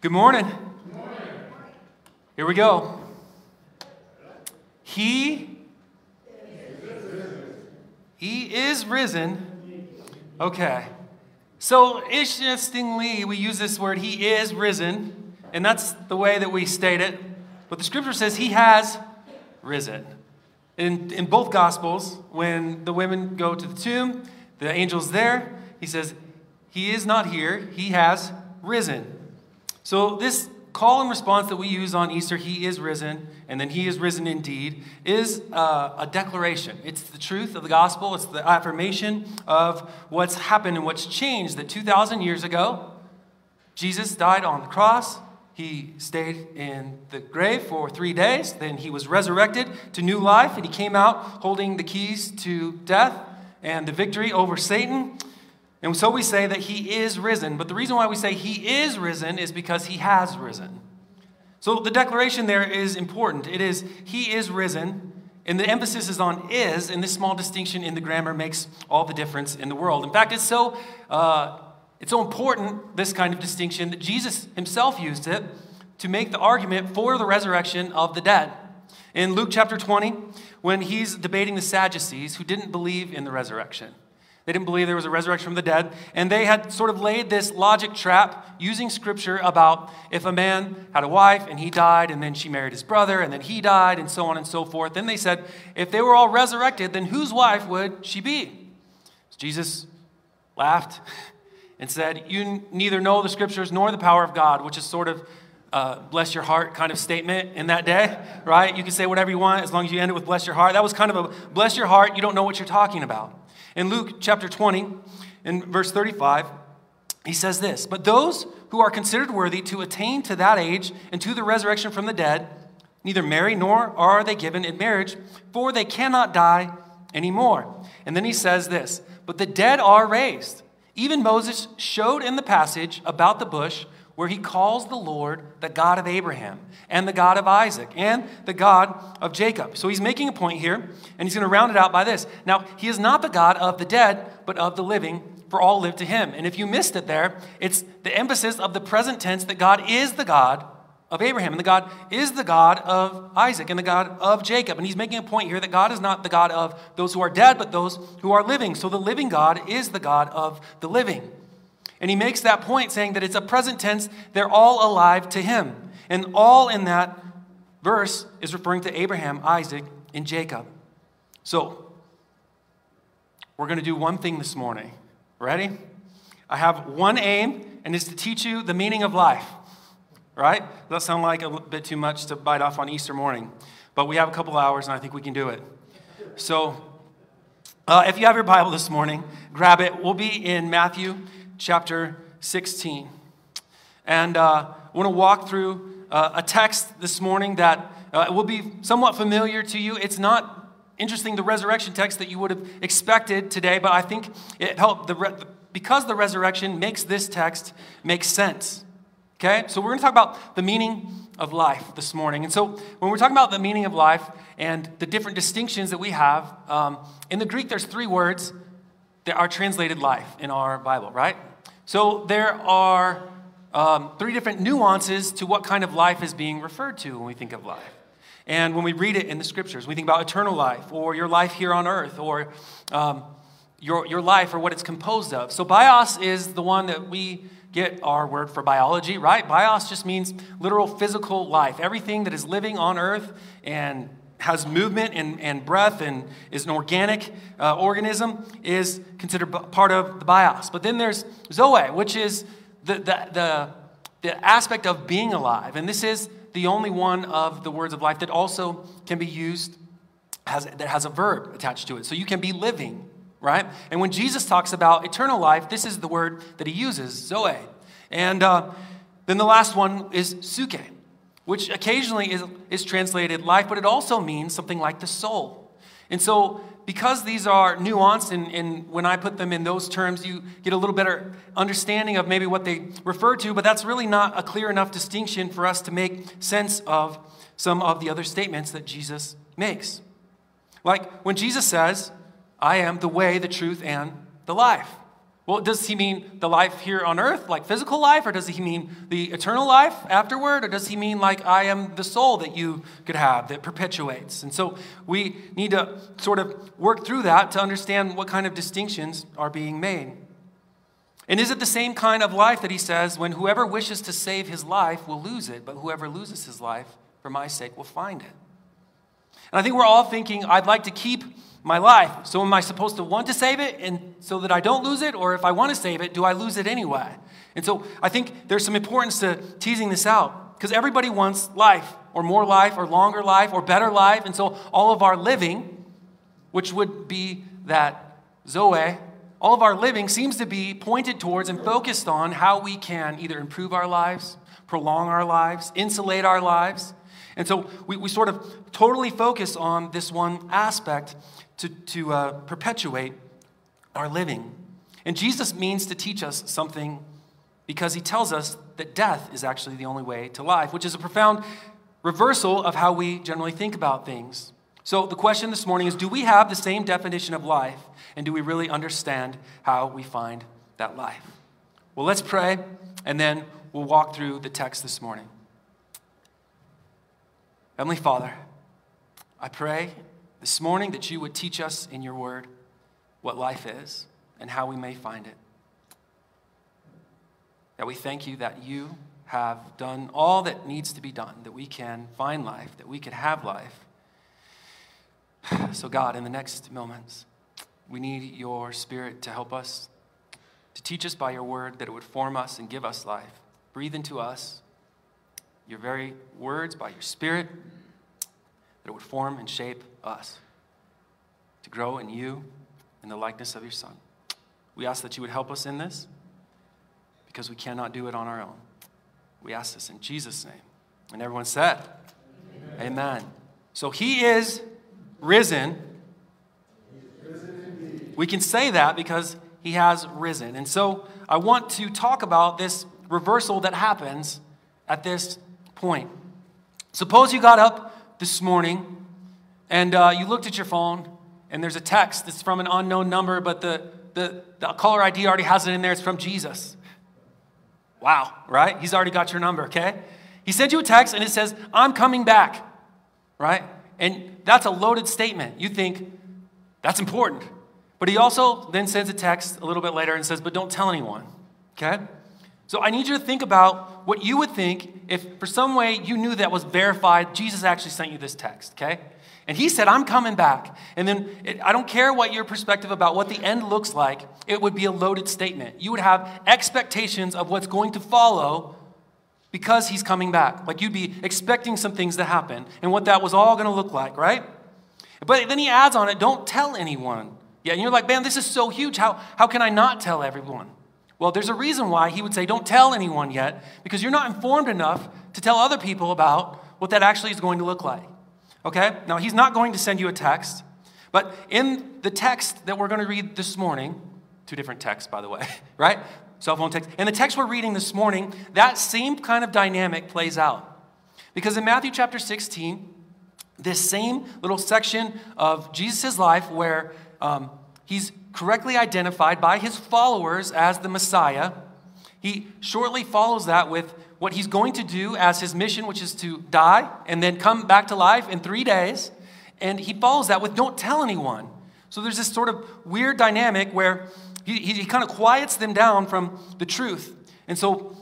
Good morning. Here we go. He He is risen. Okay. So interestingly, we use this word he is risen, and that's the way that we state it. But the scripture says he has risen. In, in both gospels, when the women go to the tomb, the angel's there, he says, He is not here, he has risen. So, this call and response that we use on Easter, He is risen, and then He is risen indeed, is uh, a declaration. It's the truth of the gospel, it's the affirmation of what's happened and what's changed. That 2,000 years ago, Jesus died on the cross. He stayed in the grave for three days. Then he was resurrected to new life, and he came out holding the keys to death and the victory over Satan. And so we say that he is risen. But the reason why we say he is risen is because he has risen. So the declaration there is important. It is, he is risen. And the emphasis is on is, and this small distinction in the grammar makes all the difference in the world. In fact, it's so, uh, it's so important, this kind of distinction, that Jesus himself used it to make the argument for the resurrection of the dead. In Luke chapter 20, when he's debating the Sadducees who didn't believe in the resurrection. They didn't believe there was a resurrection from the dead. And they had sort of laid this logic trap using scripture about if a man had a wife and he died, and then she married his brother, and then he died, and so on and so forth. Then they said, if they were all resurrected, then whose wife would she be? So Jesus laughed and said, You neither know the scriptures nor the power of God, which is sort of uh, bless your heart kind of statement in that day, right? You can say whatever you want as long as you end it with bless your heart. That was kind of a bless your heart, you don't know what you're talking about. In Luke chapter 20, in verse 35, he says this But those who are considered worthy to attain to that age and to the resurrection from the dead neither marry nor are they given in marriage, for they cannot die anymore. And then he says this But the dead are raised. Even Moses showed in the passage about the bush where he calls the Lord the God of Abraham and the God of Isaac and the God of Jacob. So he's making a point here, and he's going to round it out by this. Now, he is not the God of the dead, but of the living, for all live to him. And if you missed it there, it's the emphasis of the present tense that God is the God of Abraham, and the God is the God of Isaac, and the God of Jacob. And he's making a point here that God is not the God of those who are dead, but those who are living. So the living God is the God of the living. And he makes that point saying that it's a present tense, they're all alive to him. And all in that verse is referring to Abraham, Isaac, and Jacob. So, we're going to do one thing this morning. Ready? I have one aim, and it's to teach you the meaning of life. Right? Does that sound like a bit too much to bite off on Easter morning? But we have a couple hours, and I think we can do it. So, uh, if you have your Bible this morning, grab it. We'll be in Matthew chapter 16. And uh, I want to walk through uh, a text this morning that uh, will be somewhat familiar to you. It's not interesting, the resurrection text that you would have expected today, but I think it helped, the re- because the resurrection makes this text make sense. Okay? So we're going to talk about the meaning of life this morning. And so when we're talking about the meaning of life and the different distinctions that we have, um, in the Greek, there's three words that are translated life in our Bible, right? So there are um, three different nuances to what kind of life is being referred to when we think of life. And when we read it in the scriptures, we think about eternal life or your life here on earth or um, your, your life or what it's composed of. So, bios is the one that we get our word for biology, right? Bios just means literal physical life. Everything that is living on earth and has movement and, and breath and is an organic uh, organism is considered part of the bios. But then there's zoe, which is the, the, the, the aspect of being alive. And this is the only one of the words of life that also can be used has, that has a verb attached to it. So you can be living, right? And when Jesus talks about eternal life, this is the word that he uses, zoe. And uh, then the last one is psuche which occasionally is, is translated life, but it also means something like the soul. And so, because these are nuanced, and, and when I put them in those terms, you get a little better understanding of maybe what they refer to, but that's really not a clear enough distinction for us to make sense of some of the other statements that Jesus makes. Like when Jesus says, I am the way, the truth, and the life. Well, does he mean the life here on earth, like physical life, or does he mean the eternal life afterward, or does he mean like I am the soul that you could have that perpetuates? And so we need to sort of work through that to understand what kind of distinctions are being made. And is it the same kind of life that he says, when whoever wishes to save his life will lose it, but whoever loses his life for my sake will find it? And I think we're all thinking, I'd like to keep my life. So am I supposed to want to save it and so that I don't lose it? Or if I want to save it, do I lose it anyway? And so I think there's some importance to teasing this out because everybody wants life or more life or longer life or better life. And so all of our living, which would be that Zoe, all of our living seems to be pointed towards and focused on how we can either improve our lives, prolong our lives, insulate our lives. And so we, we sort of totally focus on this one aspect to, to uh, perpetuate our living. And Jesus means to teach us something because he tells us that death is actually the only way to life, which is a profound reversal of how we generally think about things. So, the question this morning is Do we have the same definition of life? And do we really understand how we find that life? Well, let's pray, and then we'll walk through the text this morning. Heavenly Father, I pray this morning that you would teach us in your word what life is and how we may find it. That we thank you that you have done all that needs to be done, that we can find life, that we can have life. So, God, in the next moments, we need your spirit to help us, to teach us by your word that it would form us and give us life. Breathe into us your very words by your spirit that it would form and shape us to grow in you in the likeness of your Son. We ask that you would help us in this because we cannot do it on our own. We ask this in Jesus' name. And everyone said, Amen. Amen. So he is risen. We can say that because he has risen. And so I want to talk about this reversal that happens at this point. Suppose you got up this morning and uh, you looked at your phone and there's a text that's from an unknown number, but the, the, the caller ID already has it in there. It's from Jesus. Wow, right? He's already got your number, okay? He sent you a text and it says, I'm coming back, right? And that's a loaded statement. You think, that's important. But he also then sends a text a little bit later and says, but don't tell anyone, okay? So I need you to think about what you would think if, for some way, you knew that was verified, Jesus actually sent you this text, okay? And he said, I'm coming back. And then it, I don't care what your perspective about what the end looks like, it would be a loaded statement. You would have expectations of what's going to follow because he's coming back. Like you'd be expecting some things to happen and what that was all going to look like, right? But then he adds on it, don't tell anyone. Yeah, and you're like, man, this is so huge. How, how can I not tell everyone? Well, there's a reason why he would say, don't tell anyone yet, because you're not informed enough to tell other people about what that actually is going to look like. Okay? Now, he's not going to send you a text, but in the text that we're going to read this morning, two different texts, by the way, right? Cell phone text. In the text we're reading this morning, that same kind of dynamic plays out. Because in Matthew chapter 16, this same little section of Jesus' life where um, he's correctly identified by his followers as the Messiah, he shortly follows that with what he's going to do as his mission, which is to die and then come back to life in three days. And he follows that with don't tell anyone. So there's this sort of weird dynamic where he, he, he kind of quiets them down from the truth. And so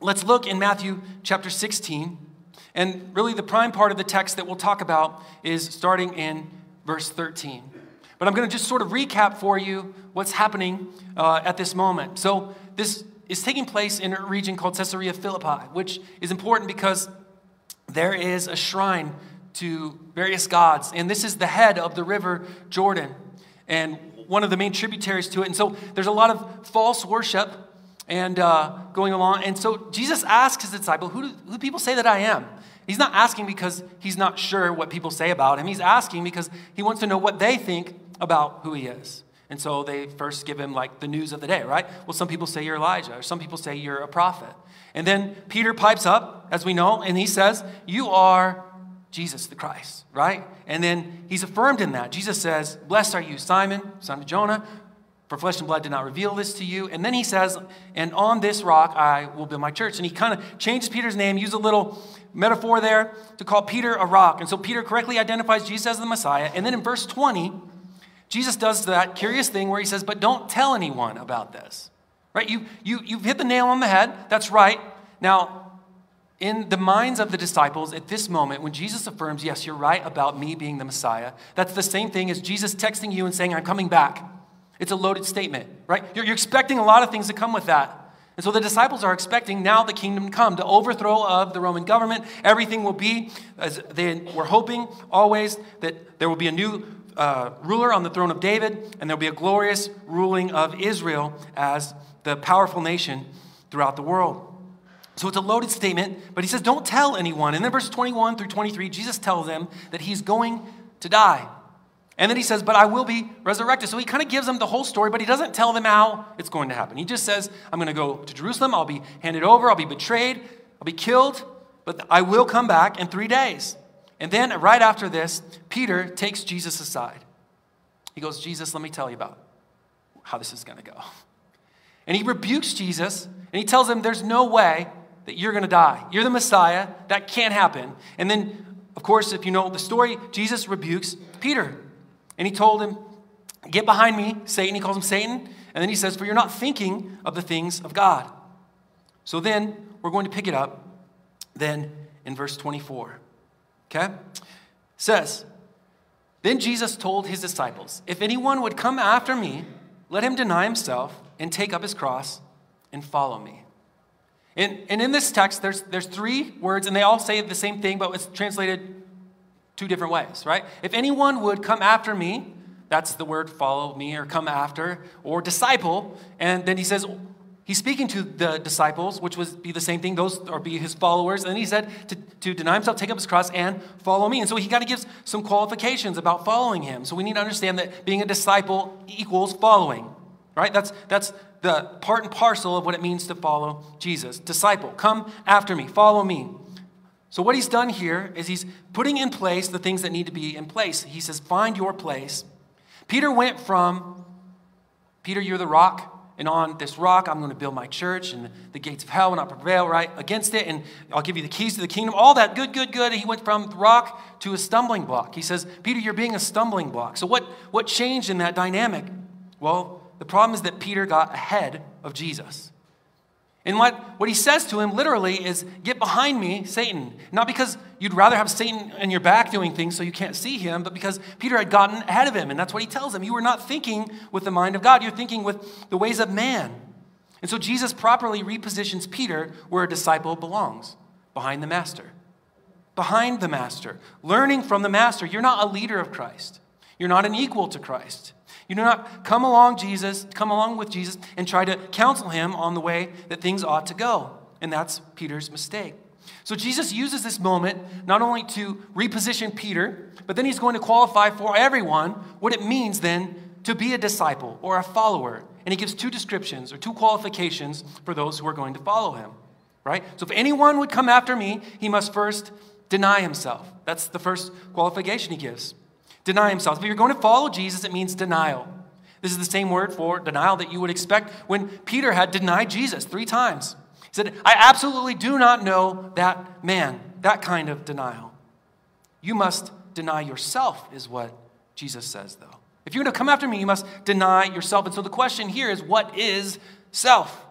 let's look in Matthew chapter 16. And really, the prime part of the text that we'll talk about is starting in verse 13. But I'm going to just sort of recap for you what's happening uh, at this moment. So, this is taking place in a region called Caesarea Philippi, which is important because there is a shrine to various gods. And this is the head of the river Jordan and one of the main tributaries to it. And so there's a lot of false worship and uh, going along. And so Jesus asks his disciple, who do, who do people say that I am? He's not asking because he's not sure what people say about him. He's asking because he wants to know what they think about who he is. And so they first give him like the news of the day, right? Well, some people say you're Elijah, or some people say you're a prophet. And then Peter pipes up, as we know, and he says, You are Jesus the Christ, right? And then he's affirmed in that. Jesus says, Blessed are you, Simon, son of Jonah, For flesh and blood did not reveal this to you. And then he says, And on this rock I will build my church. And he kind of changes Peter's name, use a little metaphor there to call Peter a rock. And so Peter correctly identifies Jesus as the Messiah. And then in verse 20, Jesus does that curious thing where he says, But don't tell anyone about this. Right? You, you, you've hit the nail on the head. That's right. Now, in the minds of the disciples at this moment, when Jesus affirms, Yes, you're right about me being the Messiah, that's the same thing as Jesus texting you and saying, I'm coming back. It's a loaded statement, right? You're, you're expecting a lot of things to come with that. And so the disciples are expecting now the kingdom to come, the overthrow of the Roman government. Everything will be as they were hoping always that there will be a new uh, ruler on the throne of David, and there'll be a glorious ruling of Israel as the powerful nation throughout the world. So it's a loaded statement, but he says, Don't tell anyone. And then verse 21 through 23, Jesus tells them that he's going to die. And then he says, But I will be resurrected. So he kind of gives them the whole story, but he doesn't tell them how it's going to happen. He just says, I'm going to go to Jerusalem, I'll be handed over, I'll be betrayed, I'll be killed, but I will come back in three days. And then right after this, Peter takes Jesus aside. He goes, Jesus, let me tell you about how this is going to go. And he rebukes Jesus, and he tells him, There's no way that you're going to die. You're the Messiah. That can't happen. And then, of course, if you know the story, Jesus rebukes Peter. And he told him, Get behind me, Satan. He calls him Satan. And then he says, For you're not thinking of the things of God. So then we're going to pick it up then in verse 24. Okay? Says, Then Jesus told his disciples, If anyone would come after me, let him deny himself and take up his cross and follow me. And, and in this text, there's, there's three words, and they all say the same thing, but it's translated two different ways, right? If anyone would come after me, that's the word follow me or come after, or disciple. And then he says, he's speaking to the disciples, which would be the same thing, those are be his followers. And he said to, to deny himself, take up his cross, and follow me. And so he kind of gives some qualifications about following him. So we need to understand that being a disciple equals following, right? That's, that's the part and parcel of what it means to follow Jesus. Disciple, come after me, follow me. So, what he's done here is he's putting in place the things that need to be in place. He says, Find your place. Peter went from, Peter, you're the rock, and on this rock I'm going to build my church, and the gates of hell will not prevail right against it, and I'll give you the keys to the kingdom. All that, good, good, good. He went from rock to a stumbling block. He says, Peter, you're being a stumbling block. So, what, what changed in that dynamic? Well, the problem is that Peter got ahead of Jesus. And what, what he says to him literally is, Get behind me, Satan. Not because you'd rather have Satan in your back doing things so you can't see him, but because Peter had gotten ahead of him. And that's what he tells him. You were not thinking with the mind of God, you're thinking with the ways of man. And so Jesus properly repositions Peter where a disciple belongs behind the master. Behind the master, learning from the master. You're not a leader of Christ, you're not an equal to Christ. You do not come along Jesus, come along with Jesus and try to counsel him on the way that things ought to go. And that's Peter's mistake. So Jesus uses this moment not only to reposition Peter, but then he's going to qualify for everyone what it means then to be a disciple or a follower. And he gives two descriptions or two qualifications for those who are going to follow him. Right? So if anyone would come after me, he must first deny himself. That's the first qualification he gives deny himself. If you're going to follow Jesus, it means denial. This is the same word for denial that you would expect when Peter had denied Jesus three times. He said, I absolutely do not know that man, that kind of denial. You must deny yourself, is what Jesus says, though. If you're going to come after me, you must deny yourself. And so the question here is what is self?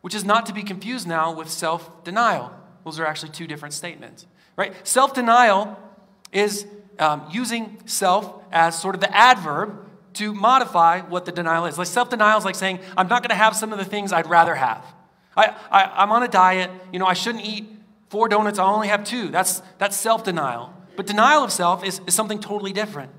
Which is not to be confused now with self denial. Those are actually two different statements, right? Self denial is um, using self as sort of the adverb to modify what the denial is. Like self denial is like saying, I'm not going to have some of the things I'd rather have. I, I, am on a diet. You know, I shouldn't eat four donuts. I'll only have two. That's, that's self denial. But denial of self is, is something totally different.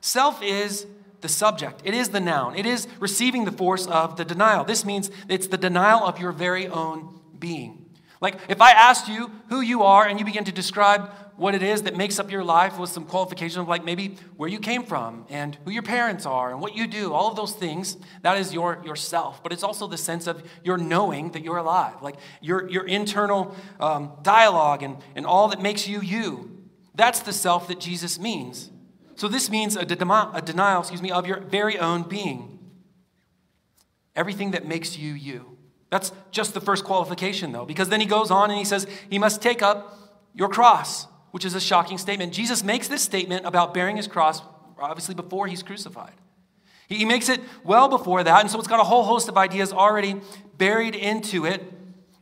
Self is the subject, it is the noun, it is receiving the force of the denial. This means it's the denial of your very own being. Like if I asked you who you are and you begin to describe what it is that makes up your life with some qualifications of like maybe where you came from and who your parents are and what you do, all of those things, that is your yourself. But it's also the sense of your knowing that you're alive, like your, your internal um, dialogue and, and all that makes you you. That's the self that Jesus means. So this means a, de- a denial, excuse me, of your very own being. everything that makes you you. That's just the first qualification, though, because then he goes on and he says, He must take up your cross, which is a shocking statement. Jesus makes this statement about bearing his cross, obviously, before he's crucified. He makes it well before that, and so it's got a whole host of ideas already buried into it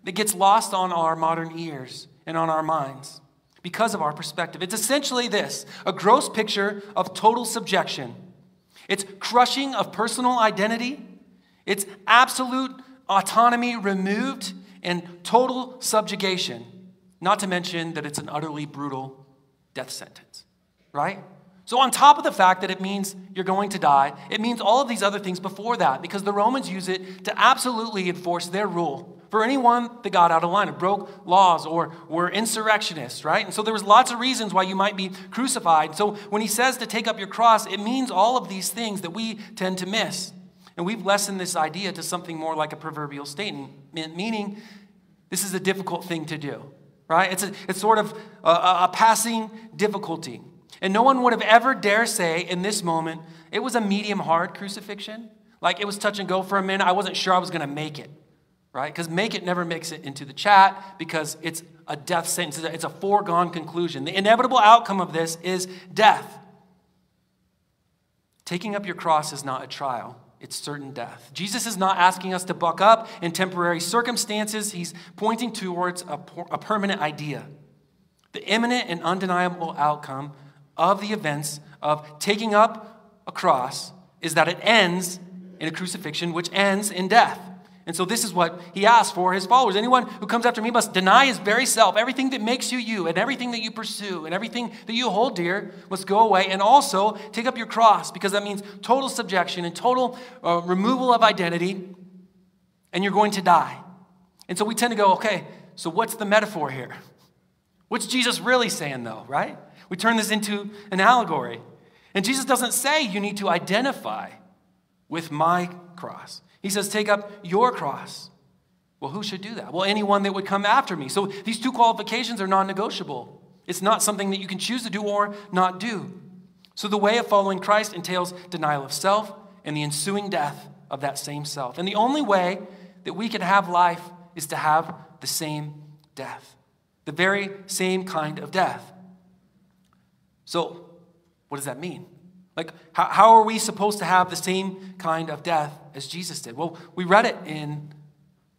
that gets lost on our modern ears and on our minds because of our perspective. It's essentially this a gross picture of total subjection. It's crushing of personal identity. It's absolute autonomy removed and total subjugation. Not to mention that it's an utterly brutal death sentence, right? So, on top of the fact that it means you're going to die, it means all of these other things before that because the Romans use it to absolutely enforce their rule for anyone that got out of line or broke laws or were insurrectionists, right? And so there was lots of reasons why you might be crucified. So when he says to take up your cross, it means all of these things that we tend to miss. And we've lessened this idea to something more like a proverbial statement, meaning this is a difficult thing to do, right? It's, a, it's sort of a, a passing difficulty. And no one would have ever dare say in this moment, it was a medium hard crucifixion. Like it was touch and go for a minute. I wasn't sure I was going to make it, right? Because make it never makes it into the chat because it's a death sentence. It's a foregone conclusion. The inevitable outcome of this is death. Taking up your cross is not a trial, it's certain death. Jesus is not asking us to buck up in temporary circumstances, he's pointing towards a, a permanent idea. The imminent and undeniable outcome of the events of taking up a cross is that it ends in a crucifixion, which ends in death. And so, this is what he asks for his followers. Anyone who comes after me must deny his very self. Everything that makes you you, and everything that you pursue, and everything that you hold dear must go away. And also, take up your cross, because that means total subjection and total uh, removal of identity, and you're going to die. And so, we tend to go, okay, so what's the metaphor here? What's Jesus really saying, though, right? We turn this into an allegory. And Jesus doesn't say you need to identify with my cross. He says, take up your cross. Well, who should do that? Well, anyone that would come after me. So these two qualifications are non negotiable. It's not something that you can choose to do or not do. So the way of following Christ entails denial of self and the ensuing death of that same self. And the only way that we can have life is to have the same death, the very same kind of death. So, what does that mean? Like, how, how are we supposed to have the same kind of death as Jesus did? Well, we read it in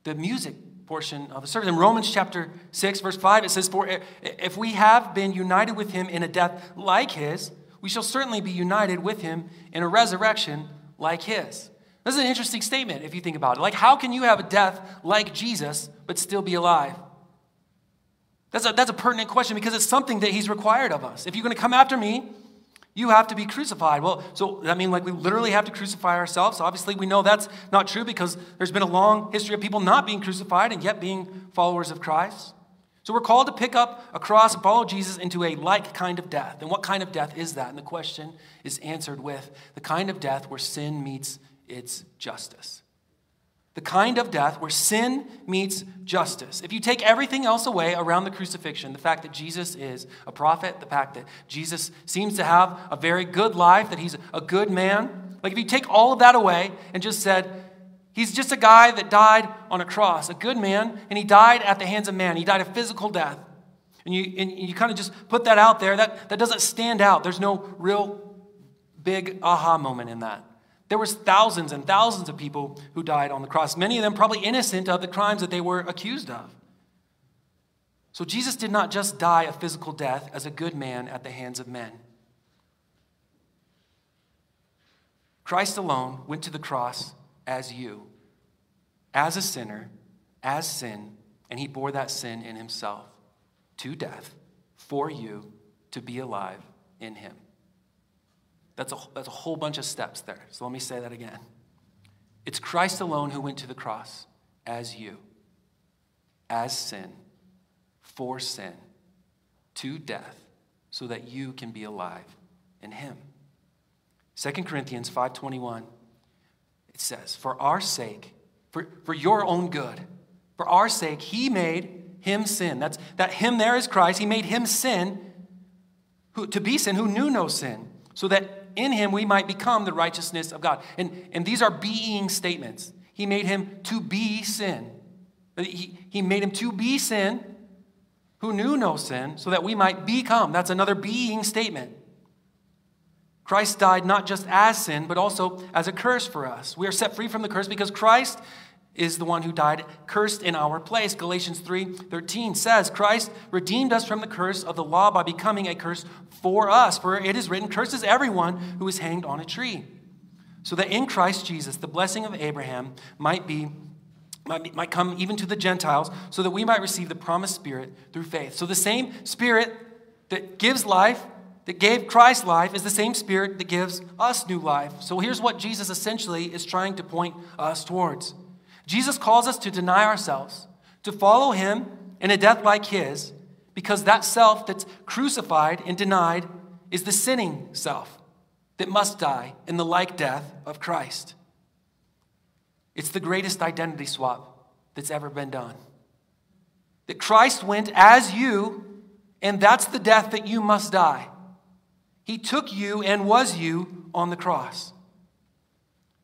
the music portion of the service. In Romans chapter 6, verse 5, it says, For if we have been united with him in a death like his, we shall certainly be united with him in a resurrection like his. This is an interesting statement if you think about it. Like, how can you have a death like Jesus but still be alive? That's a, that's a pertinent question because it's something that he's required of us. If you're going to come after me, you have to be crucified. Well, so I mean, like we literally have to crucify ourselves. Obviously, we know that's not true because there's been a long history of people not being crucified and yet being followers of Christ. So we're called to pick up a cross and follow Jesus into a like kind of death. And what kind of death is that? And the question is answered with the kind of death where sin meets its justice the kind of death where sin meets justice. If you take everything else away around the crucifixion, the fact that Jesus is a prophet, the fact that Jesus seems to have a very good life, that he's a good man, like if you take all of that away and just said, he's just a guy that died on a cross, a good man, and he died at the hands of man, he died a physical death. And you, and you kind of just put that out there, that, that doesn't stand out. There's no real big aha moment in that. There was thousands and thousands of people who died on the cross, many of them probably innocent of the crimes that they were accused of. So Jesus did not just die a physical death as a good man at the hands of men. Christ alone went to the cross as you, as a sinner, as sin, and he bore that sin in himself to death for you to be alive in him. That's a, that's a whole bunch of steps there. So let me say that again. It's Christ alone who went to the cross as you, as sin, for sin, to death, so that you can be alive in him. 2 Corinthians 5:21 it says, "For our sake, for, for your own good, for our sake he made him sin." That's that him there is Christ. He made him sin who, to be sin who knew no sin, so that in him we might become the righteousness of God. And, and these are being statements. he made him to be sin. Uh, he, he made him to be sin who knew no sin so that we might become. That's another being statement. Christ died not just as sin, but also as a curse for us. We are set free from the curse because Christ is the one who died cursed in our place. Galatians 3:13 says, "Christ redeemed us from the curse of the law by becoming a curse for us, for it is written, curses everyone who is hanged on a tree." So that in Christ Jesus the blessing of Abraham might be might, might come even to the Gentiles, so that we might receive the promised Spirit through faith. So the same Spirit that gives life, that gave Christ life, is the same Spirit that gives us new life. So here's what Jesus essentially is trying to point us towards Jesus calls us to deny ourselves, to follow Him in a death like His, because that self that's crucified and denied is the sinning self that must die in the like death of Christ. It's the greatest identity swap that's ever been done. That Christ went as you, and that's the death that you must die. He took you and was you on the cross.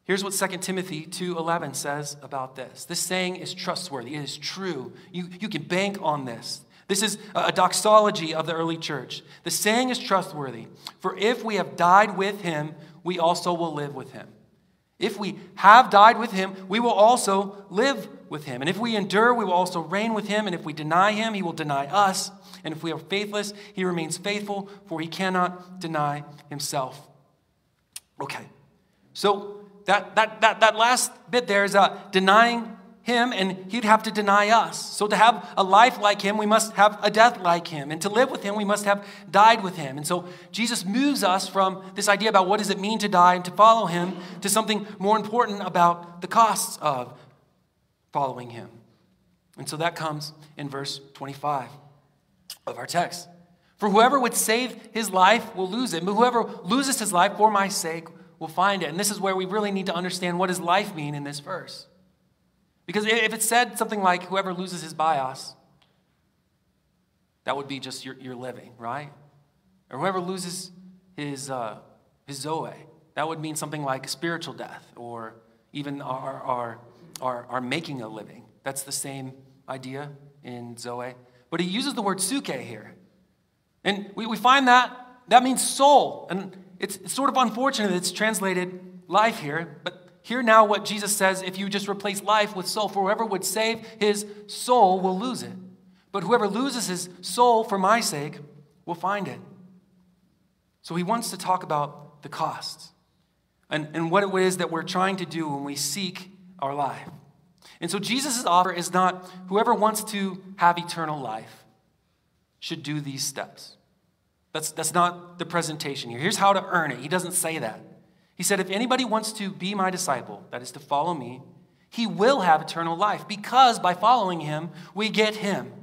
Here's what 2 Timothy 2:11 says about this. This saying is trustworthy. It is true. You, you can bank on this. This is a doxology of the early church. The saying is trustworthy. For if we have died with him, we also will live with him. If we have died with him, we will also live with him. And if we endure, we will also reign with him. And if we deny him, he will deny us. And if we are faithless, he remains faithful, for he cannot deny himself. Okay, so that, that, that, that last bit there is uh, denying him, and he'd have to deny us. So, to have a life like him, we must have a death like him. And to live with him, we must have died with him. And so, Jesus moves us from this idea about what does it mean to die and to follow him to something more important about the costs of following him. And so, that comes in verse 25 of our text. For whoever would save his life will lose it, but whoever loses his life for my sake will find it. And this is where we really need to understand what does life mean in this verse. Because if it said something like, whoever loses his bios, that would be just your, your living, right? Or whoever loses his, uh, his Zoe, that would mean something like spiritual death or even our, our, our, our making a living. That's the same idea in Zoe. But he uses the word psuche here. And we, we find that that means soul. And it's, it's sort of unfortunate that it's translated life here, but Hear now what Jesus says if you just replace life with soul. For whoever would save his soul will lose it. But whoever loses his soul for my sake will find it. So he wants to talk about the costs and, and what it is that we're trying to do when we seek our life. And so Jesus' offer is not whoever wants to have eternal life should do these steps. That's, that's not the presentation here. Here's how to earn it. He doesn't say that. He said, If anybody wants to be my disciple, that is to follow me, he will have eternal life because by following him, we get him.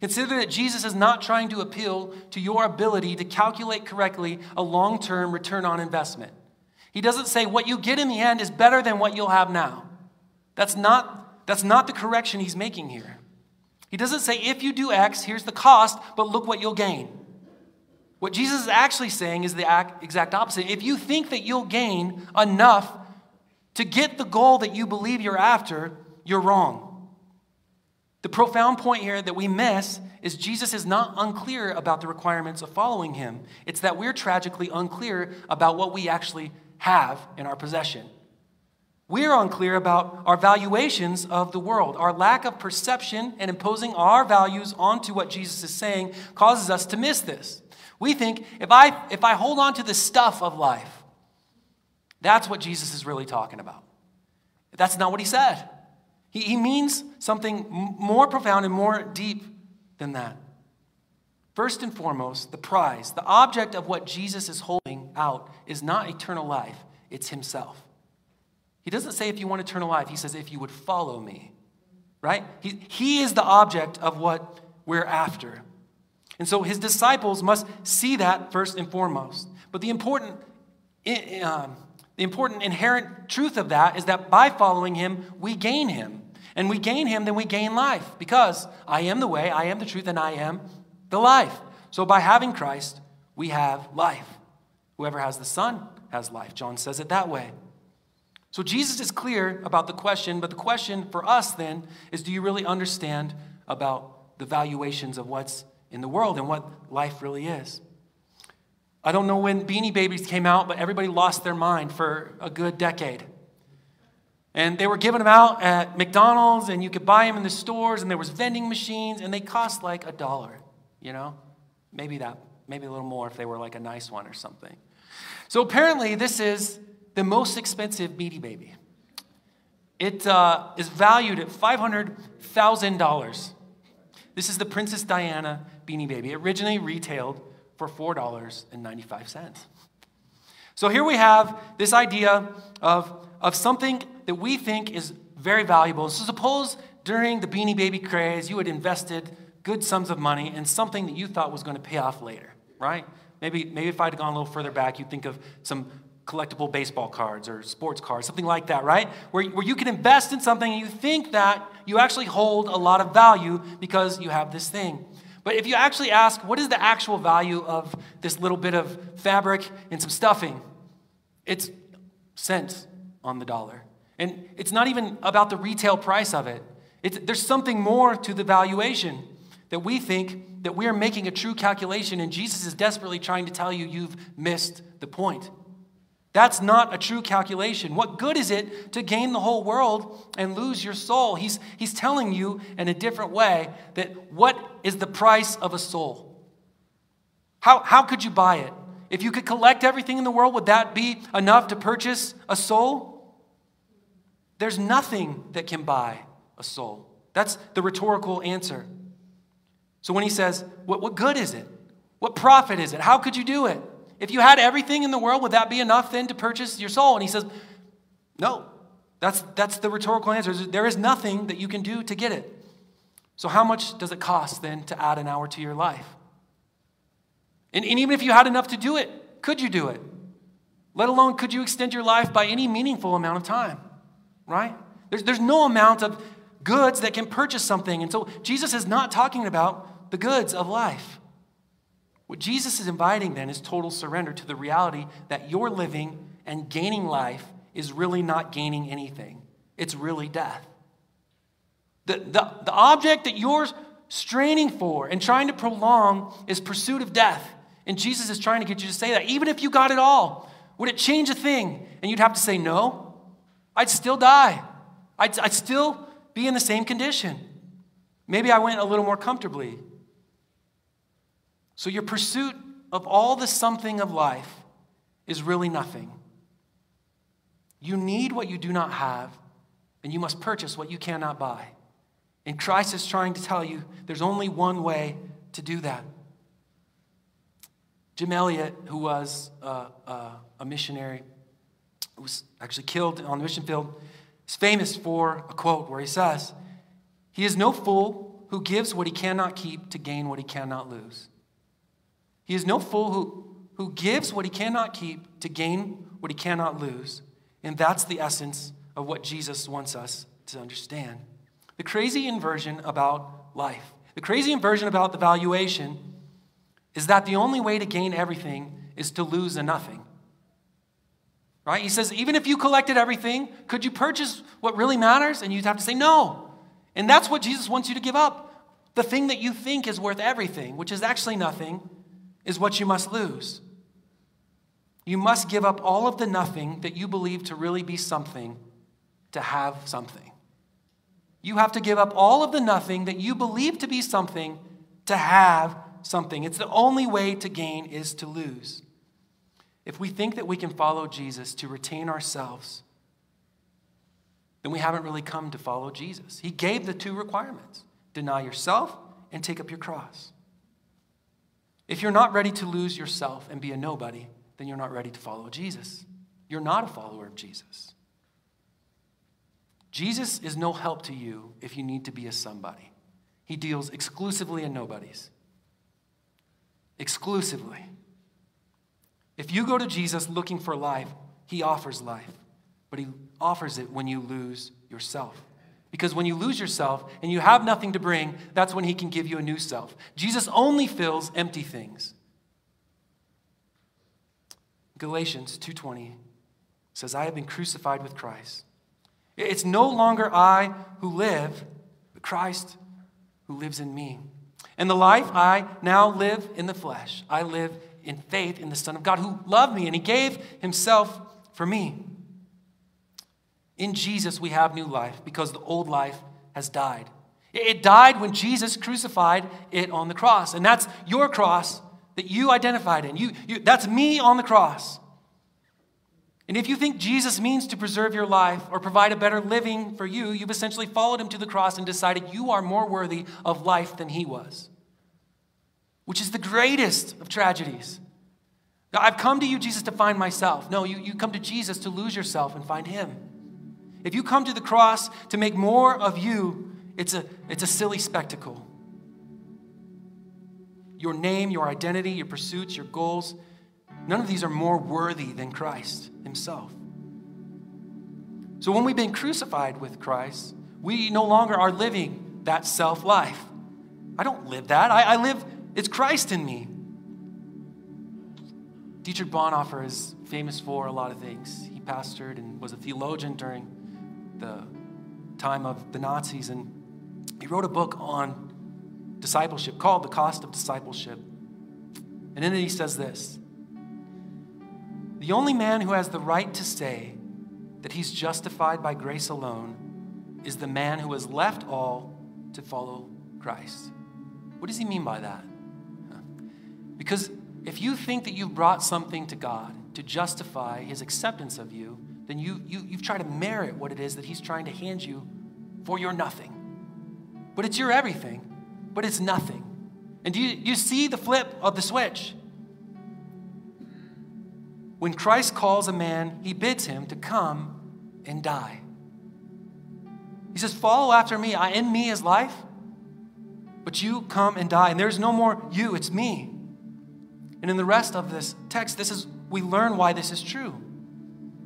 Consider that Jesus is not trying to appeal to your ability to calculate correctly a long term return on investment. He doesn't say what you get in the end is better than what you'll have now. That's not, that's not the correction he's making here. He doesn't say, if you do X, here's the cost, but look what you'll gain. What Jesus is actually saying is the exact opposite. If you think that you'll gain enough to get the goal that you believe you're after, you're wrong. The profound point here that we miss is Jesus is not unclear about the requirements of following him. It's that we're tragically unclear about what we actually have in our possession. We're unclear about our valuations of the world. Our lack of perception and imposing our values onto what Jesus is saying causes us to miss this. We think if I, if I hold on to the stuff of life, that's what Jesus is really talking about. That's not what he said. He, he means something more profound and more deep than that. First and foremost, the prize, the object of what Jesus is holding out is not eternal life, it's himself. He doesn't say if you want eternal life, he says if you would follow me, right? He, he is the object of what we're after. And so his disciples must see that first and foremost. But the important, um, the important inherent truth of that is that by following him, we gain him. And we gain him, then we gain life. Because I am the way, I am the truth, and I am the life. So by having Christ, we have life. Whoever has the Son has life. John says it that way. So Jesus is clear about the question, but the question for us then is do you really understand about the valuations of what's in the world and what life really is? I don't know when Beanie Babies came out, but everybody lost their mind for a good decade. And they were giving them out at McDonald's, and you could buy them in the stores, and there was vending machines, and they cost like a dollar, you know? Maybe that, maybe a little more if they were like a nice one or something. So apparently, this is the most expensive Beanie Baby. It uh, is valued at $500,000. This is the Princess Diana Beanie Baby. Originally retailed for $4.95. So here we have this idea of, of something that we think is very valuable. So suppose during the Beanie Baby craze, you had invested good sums of money in something that you thought was going to pay off later, right? Maybe, maybe if I'd gone a little further back, you'd think of some collectible baseball cards or sports cards, something like that, right? Where, where you can invest in something and you think that you actually hold a lot of value because you have this thing. But if you actually ask, what is the actual value of this little bit of fabric and some stuffing? It's cents on the dollar. And it's not even about the retail price of it. It's, there's something more to the valuation that we think that we are making a true calculation, and Jesus is desperately trying to tell you you've missed the point. That's not a true calculation. What good is it to gain the whole world and lose your soul? He's, he's telling you in a different way that what is the price of a soul? How, how could you buy it? If you could collect everything in the world, would that be enough to purchase a soul? There's nothing that can buy a soul. That's the rhetorical answer. So when he says, What, what good is it? What profit is it? How could you do it? If you had everything in the world, would that be enough then to purchase your soul? And he says, No. That's, that's the rhetorical answer. There is nothing that you can do to get it. So, how much does it cost then to add an hour to your life? And, and even if you had enough to do it, could you do it? Let alone, could you extend your life by any meaningful amount of time? Right? There's, there's no amount of goods that can purchase something. And so, Jesus is not talking about the goods of life. What Jesus is inviting then is total surrender to the reality that your living and gaining life is really not gaining anything, it's really death. The, the, the object that you're straining for and trying to prolong is pursuit of death. And Jesus is trying to get you to say that. Even if you got it all, would it change a thing? And you'd have to say, no, I'd still die. I'd, I'd still be in the same condition. Maybe I went a little more comfortably. So, your pursuit of all the something of life is really nothing. You need what you do not have, and you must purchase what you cannot buy. And Christ is trying to tell you there's only one way to do that. Jim Elliot, who was uh, uh, a missionary, who was actually killed on the mission field, is famous for a quote where he says, He is no fool who gives what he cannot keep to gain what he cannot lose. He is no fool who, who gives what he cannot keep to gain what he cannot lose. And that's the essence of what Jesus wants us to understand. The crazy inversion about life, the crazy inversion about the valuation is that the only way to gain everything is to lose a nothing. Right? He says, even if you collected everything, could you purchase what really matters? And you'd have to say no. And that's what Jesus wants you to give up. The thing that you think is worth everything, which is actually nothing, is what you must lose. You must give up all of the nothing that you believe to really be something to have something. You have to give up all of the nothing that you believe to be something to have something. It's the only way to gain is to lose. If we think that we can follow Jesus to retain ourselves, then we haven't really come to follow Jesus. He gave the two requirements deny yourself and take up your cross. If you're not ready to lose yourself and be a nobody, then you're not ready to follow Jesus. You're not a follower of Jesus. Jesus is no help to you if you need to be a somebody. He deals exclusively in nobodies. Exclusively. If you go to Jesus looking for life, he offers life, but he offers it when you lose yourself. Because when you lose yourself and you have nothing to bring, that's when he can give you a new self. Jesus only fills empty things. Galatians 2:20 says, I have been crucified with Christ. It's no longer I who live, but Christ who lives in me. And the life I now live in the flesh, I live in faith in the Son of God who loved me and he gave himself for me. In Jesus, we have new life because the old life has died. It died when Jesus crucified it on the cross. And that's your cross that you identified in. You, you, that's me on the cross. And if you think Jesus means to preserve your life or provide a better living for you, you've essentially followed him to the cross and decided you are more worthy of life than he was, which is the greatest of tragedies. I've come to you, Jesus, to find myself. No, you, you come to Jesus to lose yourself and find him. If you come to the cross to make more of you, it's a, it's a silly spectacle. Your name, your identity, your pursuits, your goals, None of these are more worthy than Christ himself. So when we've been crucified with Christ, we no longer are living that self life. I don't live that. I, I, live, it's Christ in me. Dietrich Bonhoeffer is famous for a lot of things. He pastored and was a theologian during the time of the Nazis, and he wrote a book on discipleship called The Cost of Discipleship. And in it, he says this the only man who has the right to say that he's justified by grace alone is the man who has left all to follow Christ. What does he mean by that? Because if you think that you've brought something to God to justify his acceptance of you, then you, you, you've tried to merit what it is that he's trying to hand you for your nothing. But it's your everything, but it's nothing. And do you, you see the flip of the switch? When Christ calls a man, he bids him to come and die. He says, Follow after me. I, in me is life, but you come and die. And there's no more you, it's me. And in the rest of this text, this is we learn why this is true.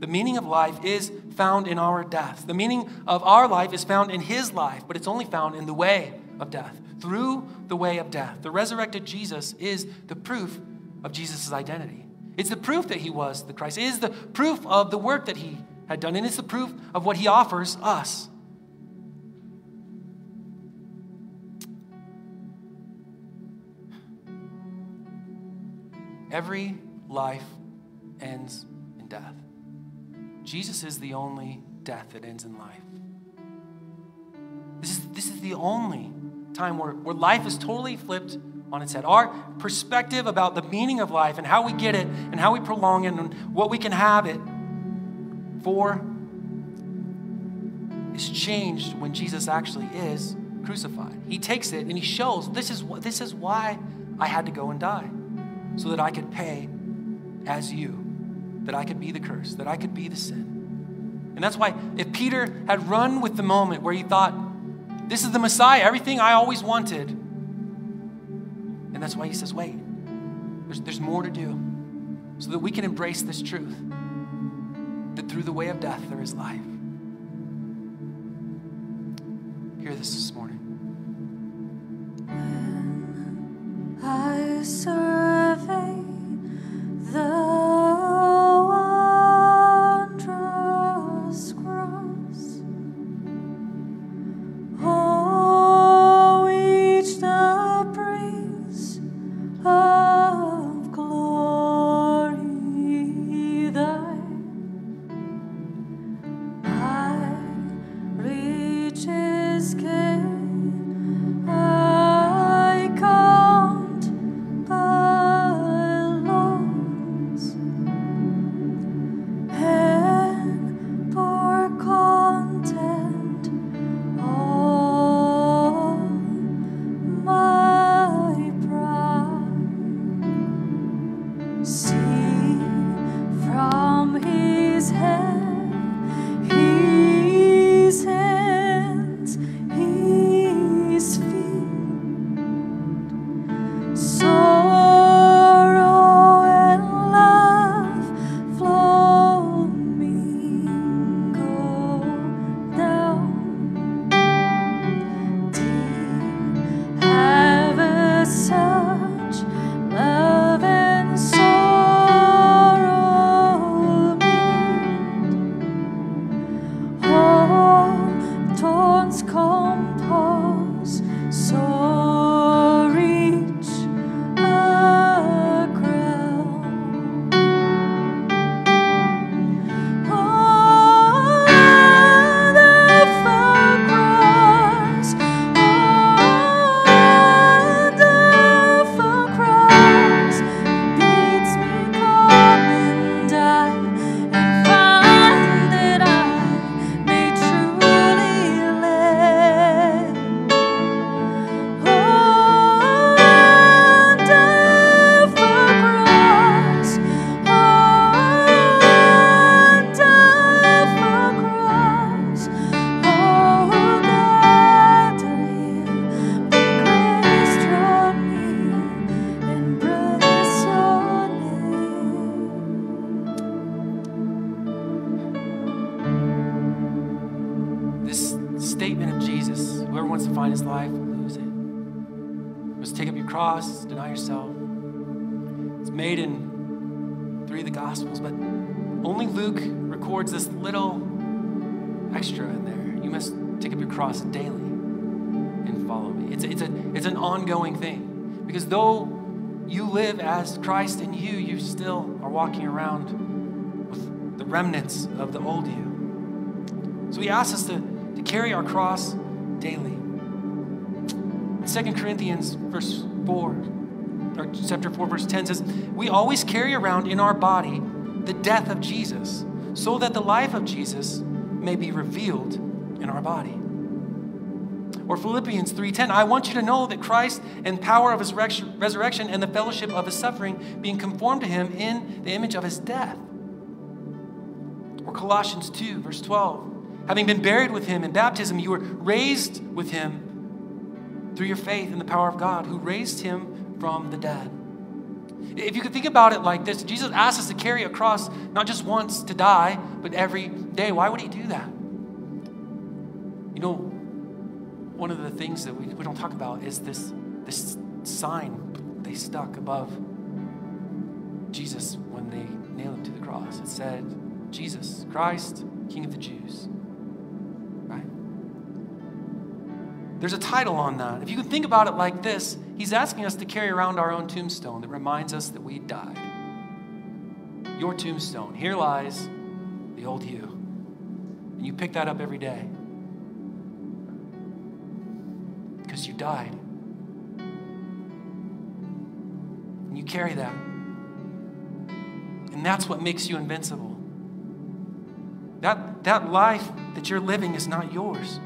The meaning of life is found in our death. The meaning of our life is found in his life, but it's only found in the way of death, through the way of death. The resurrected Jesus is the proof of Jesus' identity. It's the proof that he was the Christ. It is the proof of the work that he had done, and it's the proof of what he offers us. Every life ends in death. Jesus is the only death that ends in life. This is, this is the only time where, where life is totally flipped on its head. Our perspective about the meaning of life and how we get it and how we prolong it and what we can have it for is changed when Jesus actually is crucified. He takes it and he shows this is this is why I had to go and die so that I could pay as you, that I could be the curse, that I could be the sin. And that's why if Peter had run with the moment where he thought, this is the Messiah, everything I always wanted, and that's why he says, wait, there's, there's more to do so that we can embrace this truth that through the way of death there is life. Hear this this morning. statement of Jesus whoever wants to find his life, will lose it. Just take up your cross, deny yourself. It's made in three of the Gospels, but only Luke records this little extra in there. You must take up your cross daily and follow me. It's, a, it's, a, it's an ongoing thing because though you live as Christ in you, you still are walking around with the remnants of the old you. So he asks us to to carry our cross daily. In 2 Corinthians verse 4, or chapter 4, verse 10 says, We always carry around in our body the death of Jesus, so that the life of Jesus may be revealed in our body. Or Philippians 3:10, I want you to know that Christ and power of his resurrection and the fellowship of his suffering, being conformed to him in the image of his death. Or Colossians 2, verse 12, having been buried with him in baptism, you were raised with him through your faith in the power of God, who raised him from the dead. If you could think about it like this, Jesus asked us to carry a cross not just once to die, but every day. Why would he do that? You know, one of the things that we, we don't talk about is this, this sign they stuck above Jesus when they nailed him to the cross. It said, Jesus, Christ, King of the Jews. There's a title on that. If you can think about it like this, he's asking us to carry around our own tombstone that reminds us that we died. Your tombstone. Here lies the old you. And you pick that up every day. because you died. And you carry that. And that's what makes you invincible. That, that life that you're living is not yours,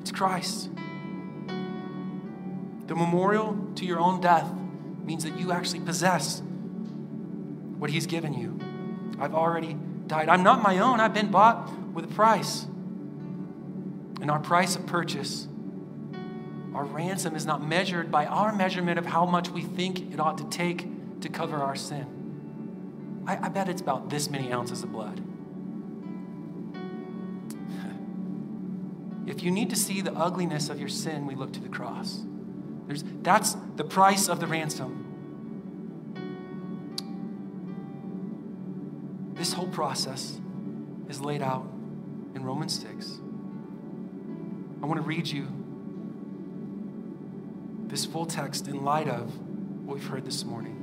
it's Christ. The memorial to your own death means that you actually possess what He's given you. I've already died. I'm not my own, I've been bought with a price. And our price of purchase our ransom is not measured by our measurement of how much we think it ought to take to cover our sin. I, I bet it's about this many ounces of blood. if you need to see the ugliness of your sin, we look to the cross. There's, that's the price of the ransom. This whole process is laid out in Romans 6. I want to read you this full text in light of what we've heard this morning.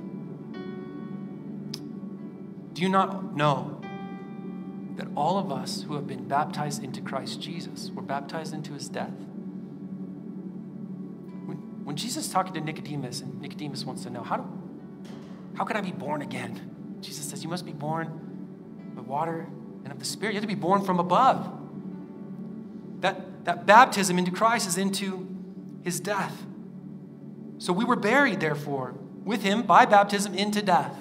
Do you not know that all of us who have been baptized into Christ Jesus were baptized into his death? When, Jesus is talking to Nicodemus, and Nicodemus wants to know, how, do, how can I be born again? Jesus says, You must be born of water and of the Spirit. You have to be born from above. That, that baptism into Christ is into his death. So we were buried, therefore, with him by baptism into death,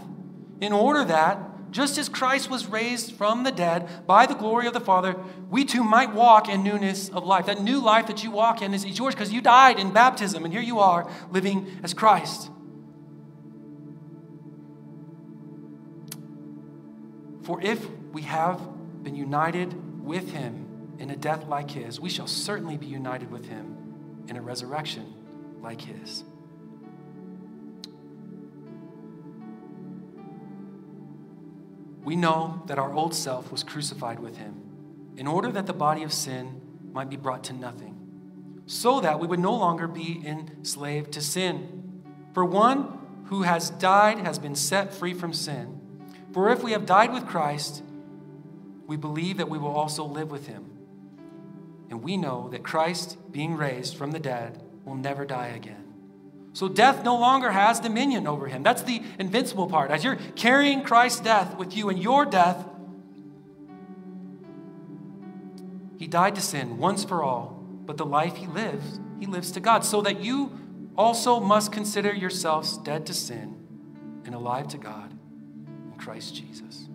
in order that, just as Christ was raised from the dead by the glory of the Father, we too might walk in newness of life. That new life that you walk in is yours because you died in baptism, and here you are living as Christ. For if we have been united with him in a death like his, we shall certainly be united with him in a resurrection like his. We know that our old self was crucified with him in order that the body of sin might be brought to nothing, so that we would no longer be enslaved to sin. For one who has died has been set free from sin. For if we have died with Christ, we believe that we will also live with him. And we know that Christ, being raised from the dead, will never die again. So death no longer has dominion over him. That's the invincible part. As you're carrying Christ's death with you and your death, he died to sin once for all, but the life he lives, he lives to God, so that you also must consider yourselves dead to sin and alive to God in Christ Jesus.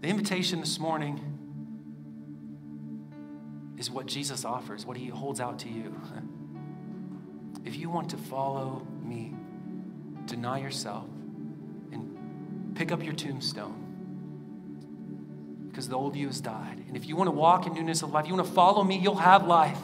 The invitation this morning is what Jesus offers, what he holds out to you. If you want to follow me, deny yourself and pick up your tombstone because the old you has died. And if you want to walk in newness of life, you want to follow me, you'll have life.